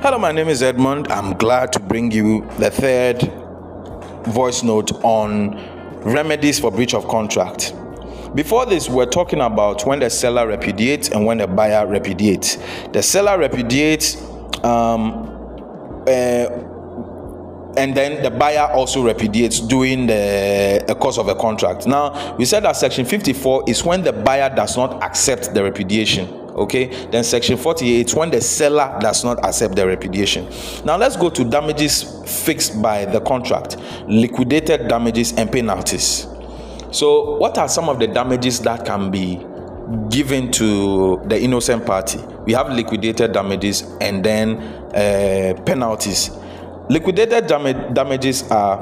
Hello, my name is Edmund. I'm glad to bring you the third voice note on remedies for breach of contract. Before this, we're talking about when the seller repudiates and when the buyer repudiates. The seller repudiates, um, uh, and then the buyer also repudiates during the, the course of a contract. Now, we said that section 54 is when the buyer does not accept the repudiation okay? Then section 48 when the seller does not accept the repudiation. Now let's go to damages fixed by the contract liquidated damages and penalties. So what are some of the damages that can be given to the innocent party? We have liquidated damages and then uh, penalties. Liquidated dam- damages are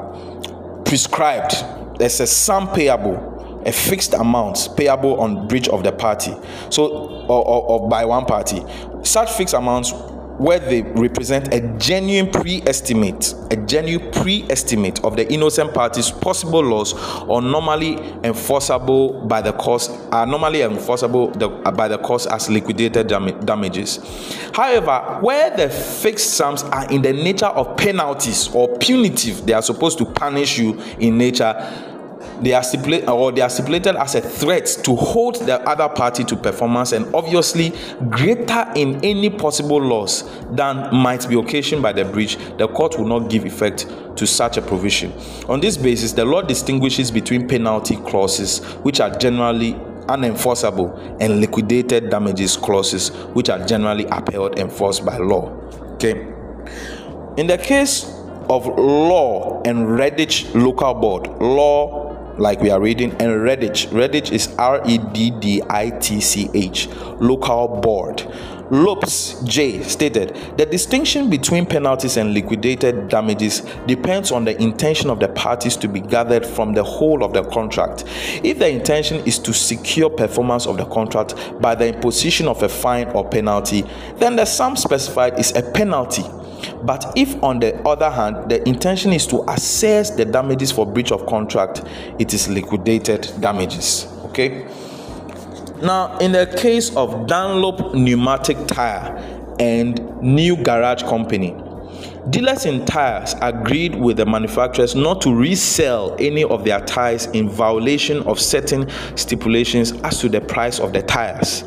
prescribed. There's a sum payable a fixed amount payable on breach of the party. So or, or, or by one party. Such fixed amounts where they represent a genuine pre-estimate a genuine pre-estimate of the innocent party's possible loss or normally enforceable by the court are normally enforceable the, by the court as liquidated dam- damages. However where the fixed sums are in the nature of penalties or punitive they are supposed to punish you in nature they are stipulated or they are stipulated as a threat to hold the other party to performance and obviously greater in any possible loss than might be occasioned by the breach. The court will not give effect to such a provision. On this basis the law distinguishes between penalty clauses which are generally unenforceable and liquidated damages clauses which are generally upheld and enforced by law. Okay. In the case of law and Redditch local board law like we are reading, and Redditch. Redditch is R E D D I T C H, local board. Lopes J stated the distinction between penalties and liquidated damages depends on the intention of the parties to be gathered from the whole of the contract. If the intention is to secure performance of the contract by the imposition of a fine or penalty, then the sum specified is a penalty but if, on the other hand, the intention is to assess the damages for breach of contract, it is liquidated damages. Okay. Now, in the case of Dunlop Pneumatic Tire and New Garage Company, Dealers in tires agreed with the manufacturers not to resell any of their tires in violation of certain stipulations as to the price of the tires.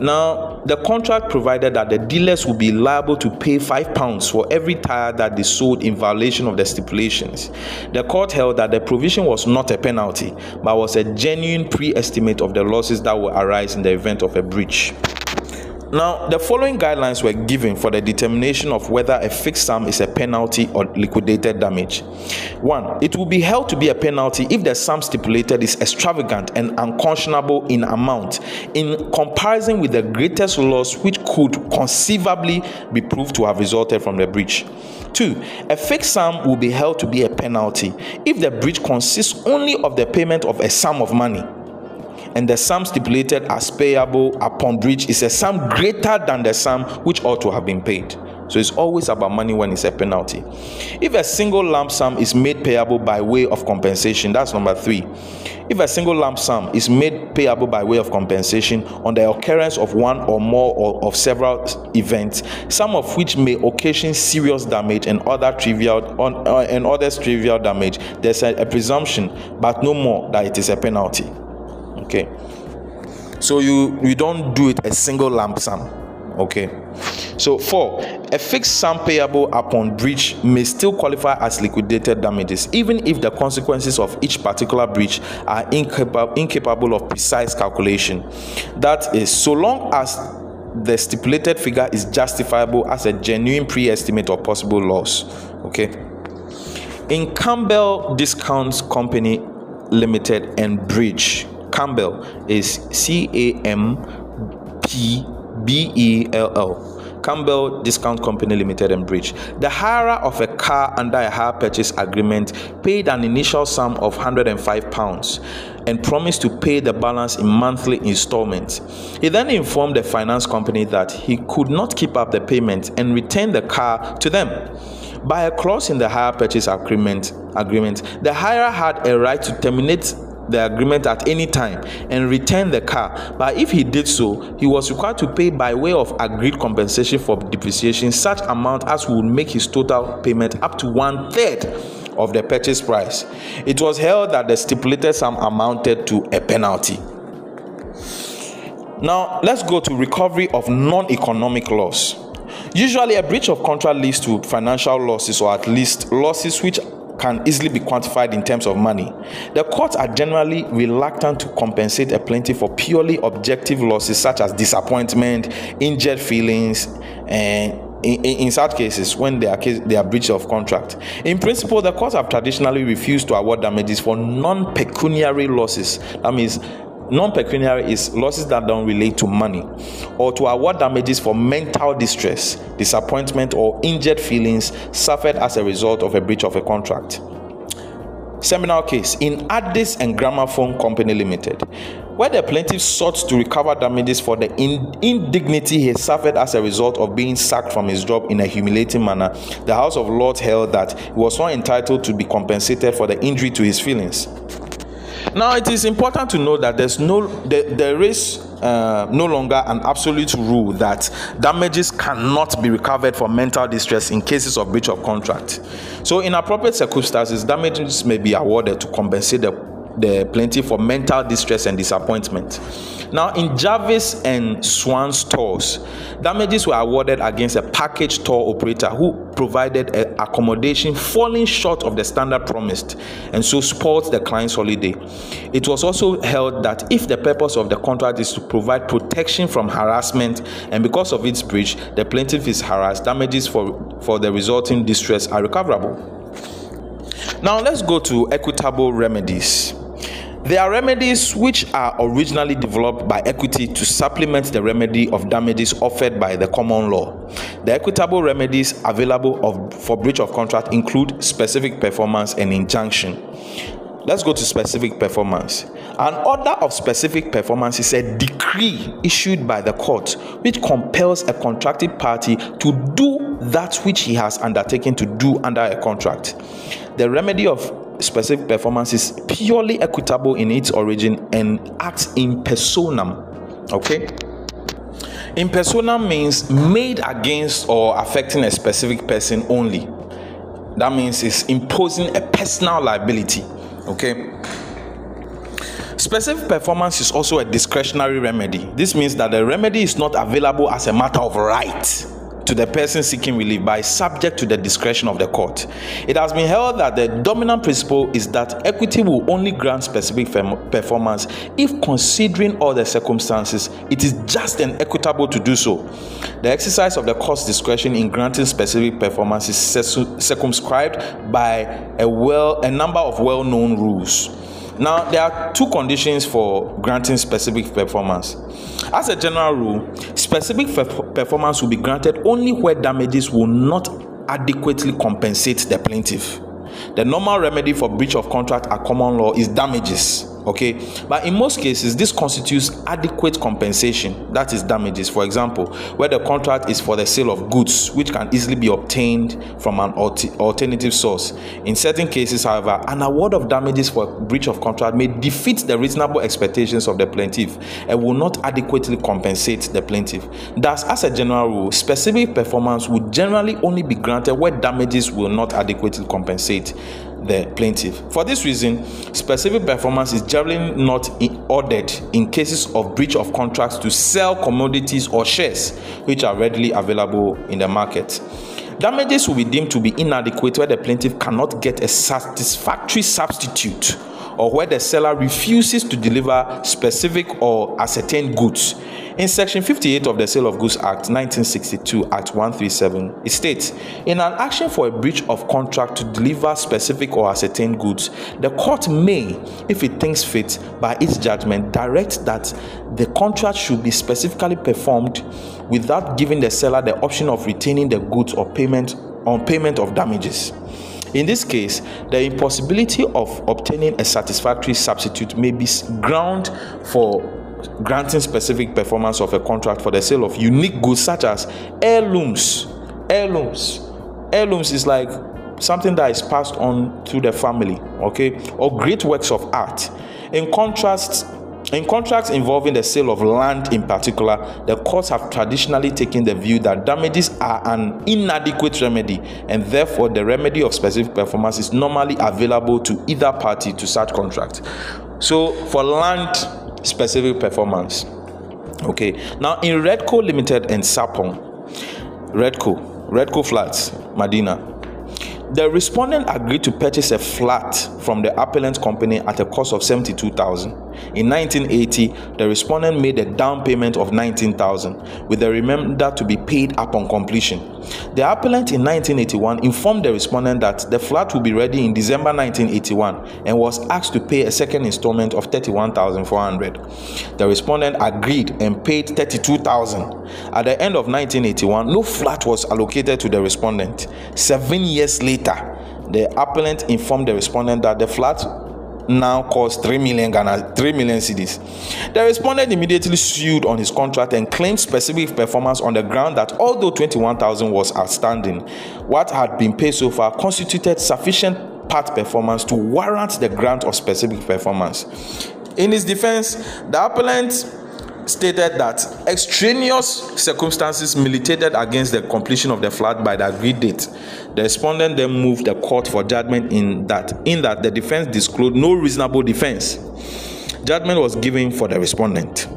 Now, the contract provided that the dealers would be liable to pay five pounds for every tire that they sold in violation of the stipulations. The court held that the provision was not a penalty, but was a genuine pre estimate of the losses that will arise in the event of a breach. Now, the following guidelines were given for the determination of whether a fixed sum is a penalty or liquidated damage. One, it will be held to be a penalty if the sum stipulated is extravagant and unconscionable in amount in comparison with the greatest loss which could conceivably be proved to have resulted from the breach. Two, a fixed sum will be held to be a penalty if the breach consists only of the payment of a sum of money and the sum stipulated as payable upon breach is a sum greater than the sum which ought to have been paid. So it's always about money when it's a penalty. If a single lump sum is made payable by way of compensation, that's number three. If a single lump sum is made payable by way of compensation on the occurrence of one or more or of several events, some of which may occasion serious damage and other trivial on, uh, and others trivial damage, there's a, a presumption, but no more that it is a penalty okay. So you you don't do it a single lump sum. Okay. So four a fixed sum payable upon breach may still qualify as liquidated damages even if the consequences of each particular breach are incapable incapable of precise calculation. That is so long as the stipulated figure is justifiable as a genuine pre-estimate of possible loss. Okay. In campbell discounts company limited and bridge Campbell is C A M P B E L L. Campbell Discount Company Limited and Bridge. The hirer of a car under a hire purchase agreement paid an initial sum of 105 pounds and promised to pay the balance in monthly installments. He then informed the finance company that he could not keep up the payment and return the car to them. By a clause in the hire purchase agreement, agreement, the hirer had a right to terminate the agreement at any time and return the car. But if he did so, he was required to pay by way of agreed compensation for depreciation such amount as would make his total payment up to one third of the purchase price. It was held that the stipulated sum amounted to a penalty. Now, let's go to recovery of non economic loss. Usually, a breach of contract leads to financial losses or at least losses which can easily be quantified in terms of money. The courts are generally reluctant to compensate a plaintiff for purely objective losses such as disappointment, injured feelings, and in, in, such cases when they are, case, they are breach of contract. In principle, the courts have traditionally refused to award damages for non-pecuniary losses. That means non-pecuniary is losses that don't relate to money or to award damages for mental distress disappointment or injured feelings suffered as a result of a breach of a contract. Seminal case in addis and gramophone company limited where the plaintiff sought to recover damages for the in- indignity he suffered as a result of being sacked from his job in a humiliating manner the house of lords held that he was not entitled to be compensated for the injury to his feelings now, it is important to know that there's no there, there is uh, no longer an absolute rule that damages cannot be recovered for mental distress in cases of breach of contract. So, in appropriate circumstances, damages may be awarded to compensate the, the plaintiff for mental distress and disappointment. Now, in Jarvis and Swans Tours, damages were awarded against a package store operator who provided accommodation falling short of the standard promised and so spoiled the client's holiday. It was also held that if the purpose of the contract is to provide protection from harassment and because of its breach, the plaintiff is harassed, damages for, for the resulting distress are recoverable. Now, let's go to equitable remedies. There are remedies which are originally developed by equity to supplement the remedy of damages offered by the common law. The equitable remedies available of, for breach of contract include specific performance and injunction. Let's go to specific performance. An order of specific performance is a decree issued by the court which compels a contracted party to do that which he has undertaken to do under a contract. The remedy of specific performance is purely equitable in its origin and acts in personam. Okay? In personam means made against or affecting a specific person only. That means it's imposing a personal liability. Okay? Specific performance is also a discretionary remedy. This means that the remedy is not available as a matter of right to the person seeking relief by subject to the discretion of the court. It has been held that the dominant principle is that equity will only grant specific performance if considering all the circumstances it is just and equitable to do so. The exercise of the court's discretion in granting specific performance is circumscribed by a well a number of well-known rules. Now, there are two conditions for granting specific performance. As a general rule, specific performance will be granted only where damages will not adequately compensate the plaintiff. The normal remedy for breach of contract at common law is damages okay? But in most cases this constitutes adequate compensation. That is damages. For example where the contract is for the sale of goods which can easily be obtained from an alternative source. In certain cases however an award of damages for breach of contract may defeat the reasonable expectations of the plaintiff and will not adequately compensate the plaintiff. Thus as a general rule specific performance would generally only be granted where damages will not adequately compensate the plaintiff. For this reason, specific performance is generally not ordered in cases of breach of contracts to sell commodities or shares which are readily available in the market. Damages will be deemed to be inadequate where the plaintiff cannot get a satisfactory substitute or where the seller refuses to deliver specific or ascertained goods in Section 58 of the Sale of Goods Act 1962, Act 137, it states In an action for a breach of contract to deliver specific or ascertained goods, the court may, if it thinks fit, by its judgment, direct that the contract should be specifically performed without giving the seller the option of retaining the goods or payment on payment of damages. In this case, the impossibility of obtaining a satisfactory substitute may be ground for granting specific performance of a contract for the sale of unique goods such as heirlooms. Heirlooms. Heirlooms is like something that is passed on to the family, okay, or great works of art. In contrast, in contracts involving the sale of land in particular, the courts have traditionally taken the view that damages are an inadequate remedy and therefore the remedy of specific performance is normally available to either party to such contract. So, for land specific performance, okay, now in Redco Limited and Sarpong, Redco, Redco Flats, Medina, the respondent agreed to purchase a flat from the appellant company at a cost of 72,000. In 1980, the respondent made a down payment of 19,000 with the remainder to be paid upon completion. The appellant in 1981 informed the respondent that the flat would be ready in December 1981 and was asked to pay a second installment of 31,400. The respondent agreed and paid 32,000. At the end of 1981, no flat was allocated to the respondent. 7 years later, later, the appellant informed the respondent that the flat now cost 3 million Ghana, 3 million cedis. The respondent immediately sued on his contract and claimed specific performance on the ground that although 21,000 was outstanding, what had been paid so far constituted sufficient part performance to warrant the grant of specific performance. In his defense, the appellant stated that extraneous circumstances militated against the completion of the flat by the agreed date. The respondent then moved the court for judgment in that in that the defense disclosed no reasonable defense. Judgment was given for the respondent.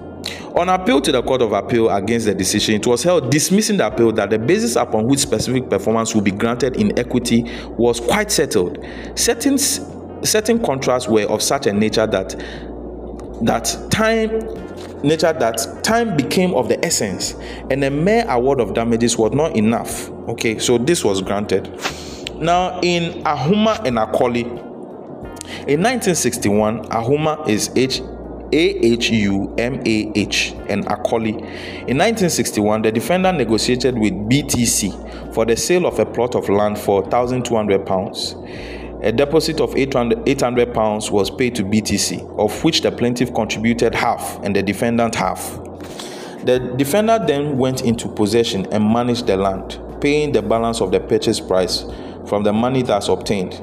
On appeal to the Court of Appeal against the decision, it was held dismissing the appeal that the basis upon which specific performance would be granted in equity was quite settled. Certain, certain contracts were of such a nature that that time nature that time became of the essence and a mere award of damages was not enough okay so this was granted now in Ahumah and akoli in 1961 Ahumah is h A-H-U-M-A-H and Akoli. In 1961, the defendant negotiated with BTC for the sale of a plot of land for 1,200 pounds. A deposit of 800, 800 pounds was paid to BTC, of which the plaintiff contributed half and the defendant half. The defendant then went into possession and managed the land, paying the balance of the purchase price from the money thus obtained.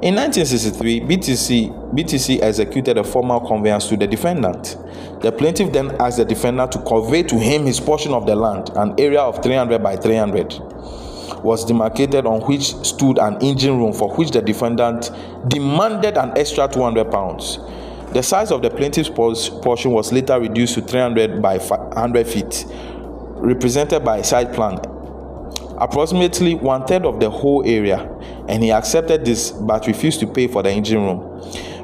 In 1963, BTC, BTC executed a formal conveyance to the defendant. The plaintiff then asked the defendant to convey to him his portion of the land, an area of 300 by 300 was demarcated on which stood an engine room for which the defendant demanded an extra 200 pounds. The size of the plaintiff's portion was later reduced to 300 by 100 feet, represented by a site plan, approximately one third of the whole area, and he accepted this but refused to pay for the engine room.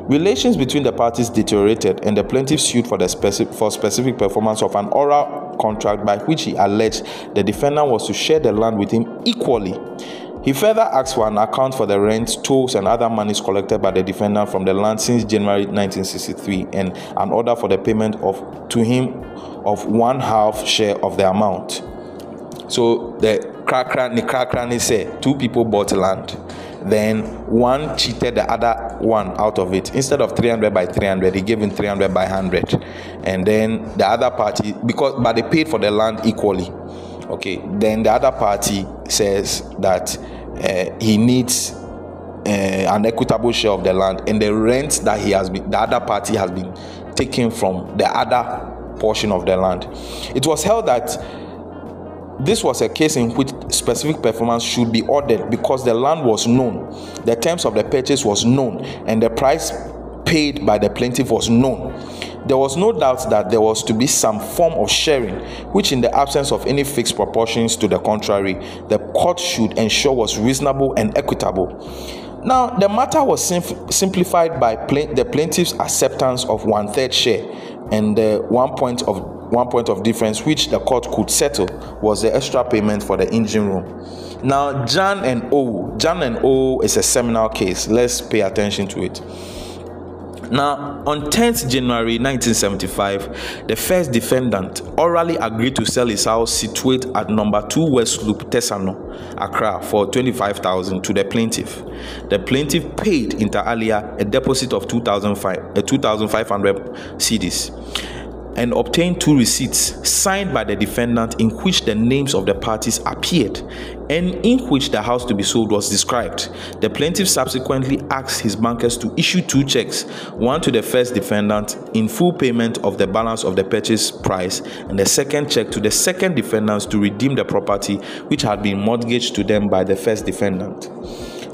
Relations between the parties deteriorated, and the plaintiff sued for, the specific, for specific performance of an oral contract by which he alleged the defendant was to share the land with him equally. He further asked for an account for the rent, tolls, and other monies collected by the defendant from the land since January 1963, and an order for the payment of to him of one half share of the amount. So the Krakra said two people bought land then one cheated the other one out of it. Instead of 300 by 300 he gave him 300 by 100 and then the other party because but they paid for the land equally. Okay then the other party says that uh, he needs uh, an equitable share of the land and the rent that he has been the other party has been taken from the other portion of the land. It was held that this was a case in which specific performance should be ordered because the land was known, the terms of the purchase was known, and the price paid by the plaintiff was known. There was no doubt that there was to be some form of sharing, which, in the absence of any fixed proportions to the contrary, the court should ensure was reasonable and equitable. Now, the matter was simplified by the plaintiff's acceptance of one third share and uh, one point of one point of difference which the court could settle was the extra payment for the engine room. Now, Djan and Owoo, Djan and Owoo is a seminal case. Let's pay attention to it. Now, on 10th January 1975, the first defendant orally agreed to sell his house situated at number 2 West Loop, Tesano, Accra, for 25,000 to the plaintiff. The plaintiff paid inter alia a deposit of 2,500 uh, cedis. And obtained two receipts signed by the defendant in which the names of the parties appeared and in which the house to be sold was described. The plaintiff subsequently asked his bankers to issue two checks, one to the first defendant in full payment of the balance of the purchase price, and the second check to the second defendant to redeem the property which had been mortgaged to them by the first defendant.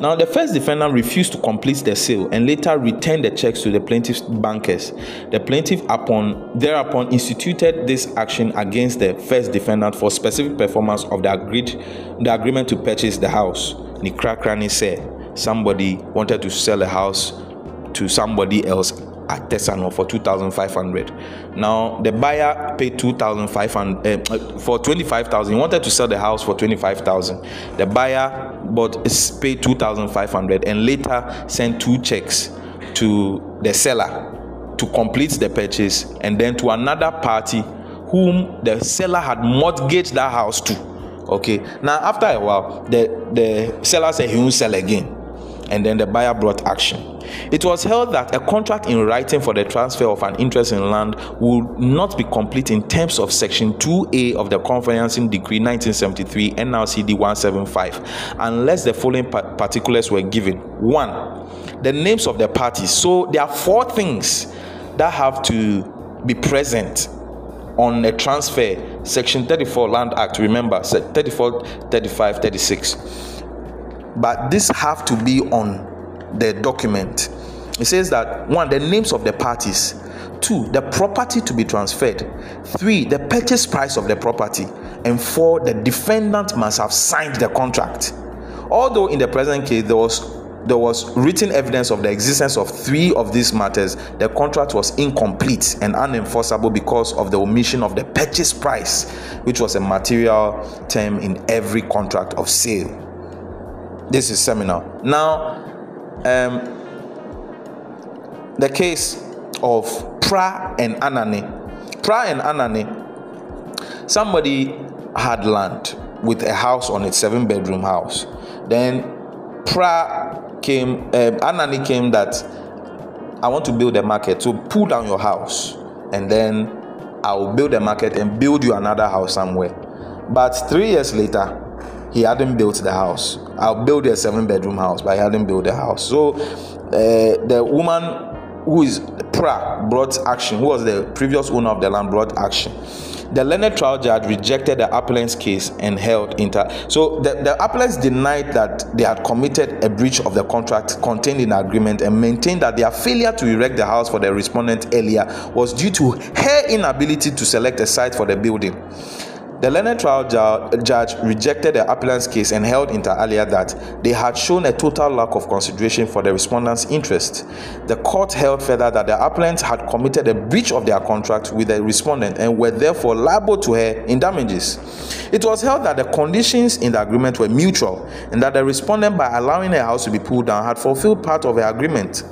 Now, the first defendant refused to complete the sale and later returned the checks to the plaintiff's bankers. The plaintiff, upon thereupon, instituted this action against the first defendant for specific performance of the agreed the agreement to purchase the house. Nikrakrani said somebody wanted to sell a house to somebody else at Tesano for 2,500. Now the buyer paid 2,500 uh, for 25,000. He wanted to sell the house for 25,000. The buyer bought paid 2,500 and later sent two checks to the seller to complete the purchase and then to another party whom the seller had mortgaged that house to. Okay. Now after a while, the the seller said he won't sell again, and then the buyer brought action. It was held that a contract in writing for the transfer of an interest in land would not be complete in terms of Section 2A of the Conveyancing Decree 1973 NRCD 175 unless the following particulars were given. One, the names of the parties. So there are four things that have to be present on a transfer section 34 land act remember 34 35 36 but this have to be on the document. It says that one, the names of the parties, two, the property to be transferred, three, the purchase price of the property, and four, the defendant must have signed the contract. Although in the present case there was there was written evidence of the existence of three of these matters, the contract was incomplete and unenforceable because of the omission of the purchase price, which was a material term in every contract of sale. This is seminal. Now, um, the case of Pra and Anani. Pra and Anani, somebody had land with a house on it, seven bedroom house. Then Pra came, uh, Anani came that I want to build a market, so pull down your house, and then I will build a market and build you another house somewhere. But three years later, he hadn't built the house. I'll build a seven bedroom house, but he hadn't built the house. So uh, the woman who is Pra brought action, who was the previous owner of the land, brought action. The learned trial judge rejected the appellant's case and held inter. So the, the appellants denied that they had committed a breach of the contract contained in the agreement and maintained that their failure to erect the house for the respondent earlier was due to her inability to select a site for the building. The learned trial judge rejected the appellant's case and held inter alia that they had shown a total lack of consideration for the respondent's interest. The court held further that the appellant had committed a breach of their contract with the respondent and were therefore liable to her in damages. It was held that the conditions in the agreement were mutual and that the respondent, by allowing her house to be pulled down, had fulfilled part of her agreement.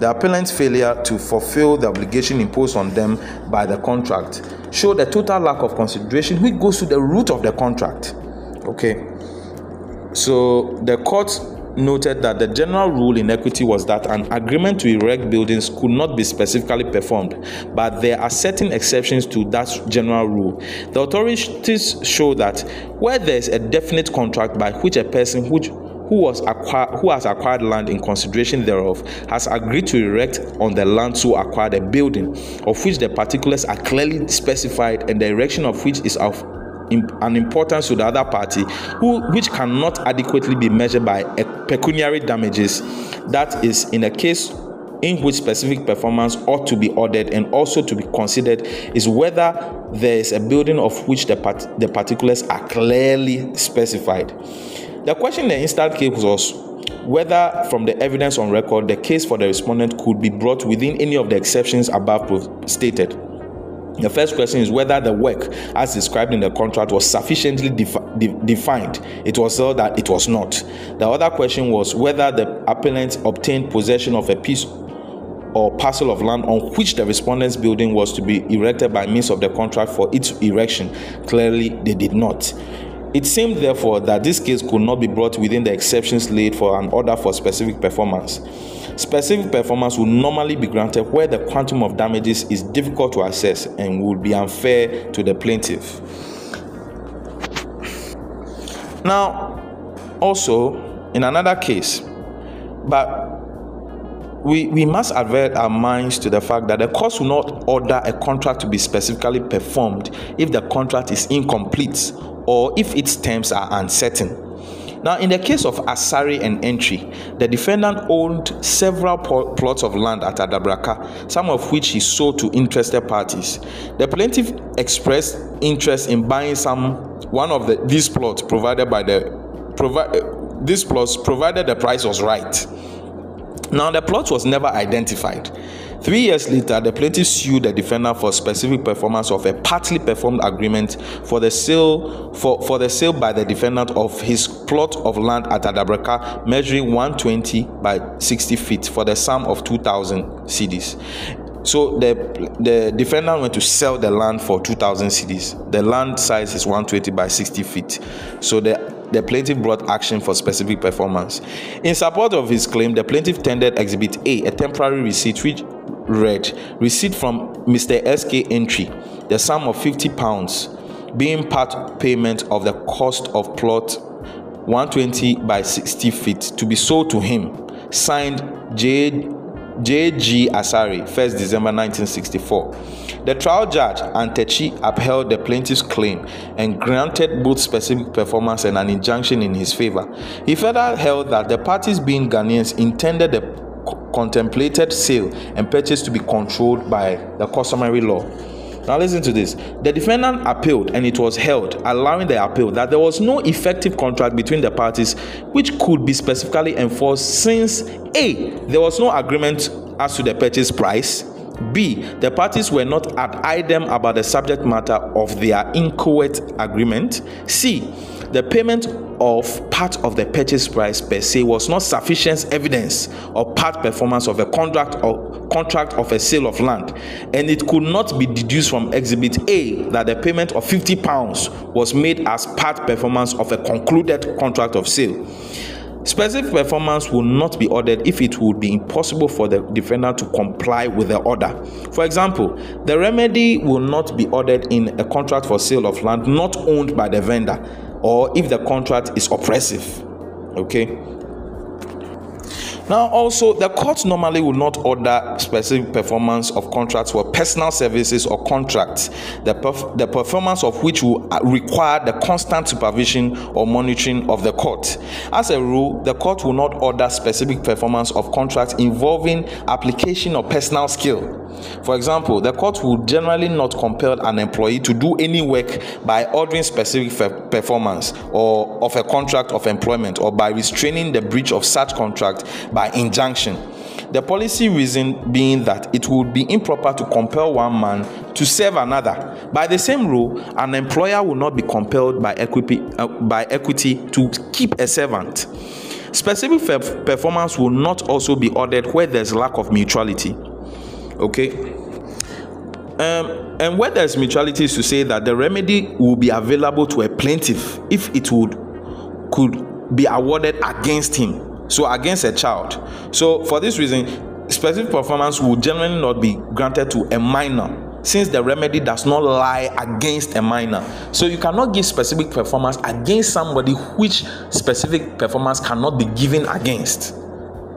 The appellant's failure to fulfill the obligation imposed on them by the contract showed a total lack of consideration, which goes to the root of the contract. Okay. So the court noted that the general rule in equity was that an agreement to erect buildings could not be specifically performed, but there are certain exceptions to that general rule. The authorities show that where there is a definite contract by which a person which who, acquire, who has acquired land in consideration thereof has agreed to erect on the land so acquired a building of which the particulars are clearly specified and the erection of which is of an importance to the other party who which cannot adequately be measured by pecuniary damages. That is in a case in which specific performance ought to be ordered and also to be considered is whether there is a building of which the, part- the particulars are clearly specified the question the instant case was whether, from the evidence on record, the case for the respondent could be brought within any of the exceptions above stated. The first question is whether the work, as described in the contract, was sufficiently defi- de- defined. It was so that it was not. The other question was whether the appellant obtained possession of a piece or parcel of land on which the respondent's building was to be erected by means of the contract for its erection. Clearly, they did not. It seemed, therefore, that this case could not be brought within the exceptions laid for an order for specific performance. Specific performance will normally be granted where the quantum of damages is difficult to assess and would be unfair to the plaintiff. Now, also, in another case, but we, we must avert our minds to the fact that the court will not order a contract to be specifically performed if the contract is incomplete or if its terms are uncertain. Now, in the case of Asare and Entry, the defendant owned several plots of land at Adabraka, some of which he sold to interested parties. The plaintiff expressed interest in buying some one of the, these plots provided by the provi- eh, these plots provided the price was right. Now, the plot was never identified. Three years later, the plaintiff sued the defendant for specific performance of a partly performed agreement for the sale for, for the sale by the defendant of his plot of land at Adabraka measuring 120 by 60 feet for the sum of 2,000 cedis. So the the defendant went to sell the land for 2,000 cedis. The land size is 120 by 60 feet. So the the plaintiff brought action for specific performance. In support of his claim, the plaintiff tendered Exhibit A, a temporary receipt which read Receipt from Mr. S.K. Entry, the sum of 50 pounds, being part payment of the cost of plot 120 by 60 feet to be sold to him. Signed J. J.G. Asari, 1st December 1964. The trial judge, Antechi, upheld the plaintiff's claim and granted both specific performance and an injunction in his favor. He further held that the parties, being Ghanaians, intended the contemplated sale and purchase to be controlled by the customary law. Now, listen to this. The defendant appealed and it was held, allowing the appeal that there was no effective contract between the parties which could be specifically enforced since A. There was no agreement as to the purchase price. B. The parties were not ad idem about the subject matter of their inchoate agreement. C. The payment of part of the purchase price per se was not sufficient evidence of part performance of a contract or contract of a sale of land, and it could not be deduced from Exhibit A that the payment of 50 pounds was made as part performance of a concluded contract of sale. Specific performance will not be ordered if it would be impossible for the defendant to comply with the order. For example, the remedy will not be ordered in a contract for sale of land not owned by the vendor or if the contract is oppressive. Okay. Now, also, the court normally will not order specific performance of contracts for personal services or contracts, the, perf- the performance of which will uh, require the constant supervision or monitoring of the court. As a rule, the court will not order specific performance of contracts involving application of personal skill. For example, the court will generally not compel an employee to do any work by ordering specific performance or of a contract of employment or by restraining the breach of such contract by injunction. The policy reason being that it would be improper to compel one man to serve another. By the same rule, an employer will not be compelled by equity, uh, by equity to keep a servant. Specific performance will not also be ordered where there's lack of mutuality. Okay? Um, and where there's mutuality is to say that the remedy will be available to a plaintiff if it would could be awarded against him so against a child. So for this reason specific performance will generally not be granted to a minor since the remedy does not lie against a minor. So you cannot give specific performance against somebody which specific performance cannot be given against.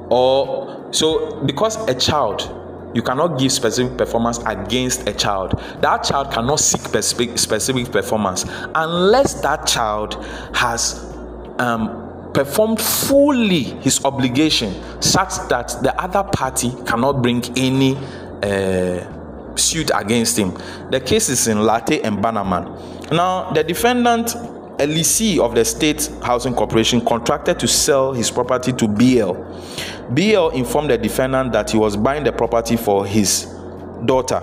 Or so because a child you cannot give specific performance against a child. That child cannot seek specific, specific performance unless that child has um, performed fully his obligation such that the other party cannot bring any uh, suit against him. The case is in Lartey and Bannerman. Now, the defendant, a of the State Housing Corporation, contracted to sell his property to BL. BL informed the defendant that he was buying the property for his daughter.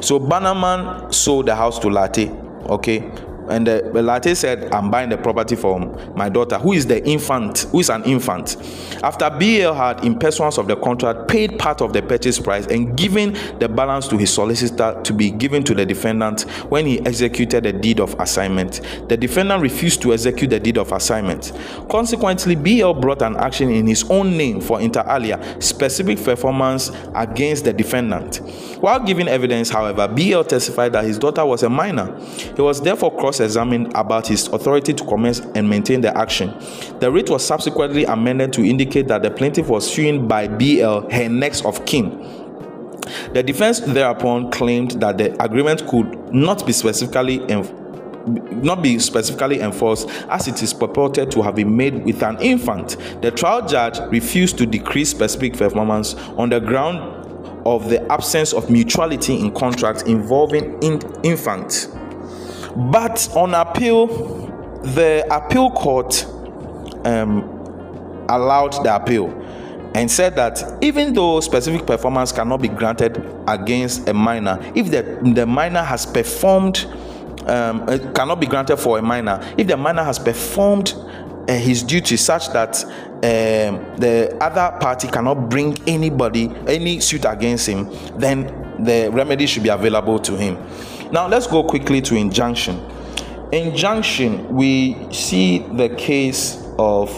So Bannerman sold the house to Lartey. Okay, and uh, the Late said, I'm buying the property from my daughter, who is the infant, who is an infant. After BL had, in pursuance of the contract, paid part of the purchase price and given the balance to his solicitor to be given to the defendant when he executed the deed of assignment, the defendant refused to execute the deed of assignment. Consequently, BL brought an action in his own name for inter alia specific performance against the defendant. While giving evidence, however, BL testified that his daughter was a minor. He was therefore cross examined about his authority to commence and maintain the action. The writ was subsequently amended to indicate that the plaintiff was suing by BL, her next of kin. The defense thereupon claimed that the agreement could not be specifically not be specifically enforced as it is purported to have been made with an infant. The trial judge refused to decrease specific performance on the ground of the absence of mutuality in contracts involving in- infants. But on appeal, the appeal court um, allowed the appeal and said that even though specific performance cannot be granted against a minor, if the, the minor has performed, um, it cannot be granted for a minor, if the minor has performed uh, his duty such that um, the other party cannot bring anybody, any suit against him, then the remedy should be available to him. Now let's go quickly to injunction. Injunction, we see the case of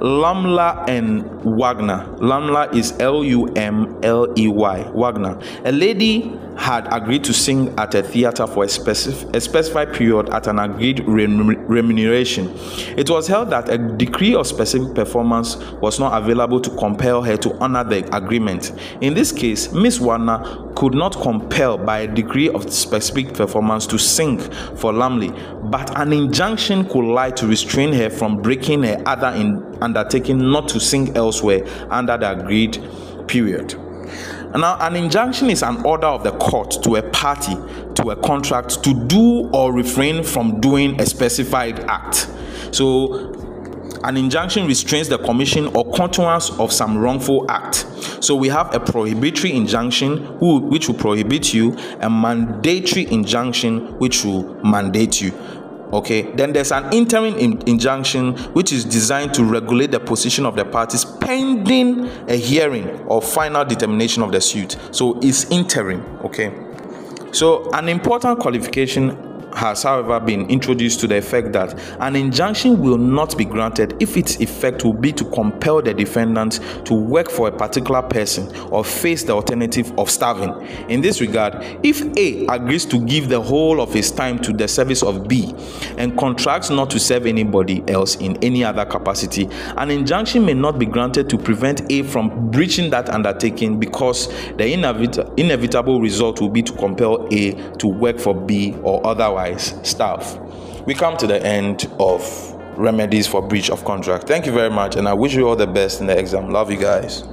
Lumley and Wagner. Lumley is L U M L E Y. Wagner. A lady had agreed to sing at a theater for a, specific, a specified period at an agreed remuneration. It was held that a decree of specific performance was not available to compel her to honor the agreement. In this case, Miss Warner could not compel by a decree of specific performance to sing for Lumley, but an injunction could lie to restrain her from breaking her other in undertaking not to sing elsewhere under the agreed period. Now, an injunction is an order of the court to a party to a contract to do or refrain from doing a specified act. So, an injunction restrains the commission or continuance of some wrongful act. So we have a prohibitory injunction which will prohibit you, a mandatory injunction which will mandate you okay? Then there's an interim in- injunction which is designed to regulate the position of the parties pending a hearing or final determination of the suit. So it's interim. Okay? So an important qualification has, however, been introduced to the effect that an injunction will not be granted if its effect will be to compel the defendant to work for a particular person or face the alternative of starving. In this regard, if A agrees to give the whole of his time to the service of B and contracts not to serve anybody else in any other capacity, an injunction may not be granted to prevent A from breaching that undertaking because the inevit- inevitable result will be to compel A to work for B or otherwise staff. We come to the end of remedies for breach of contract. Thank you very much, and I wish you all the best in the exam. Love you guys.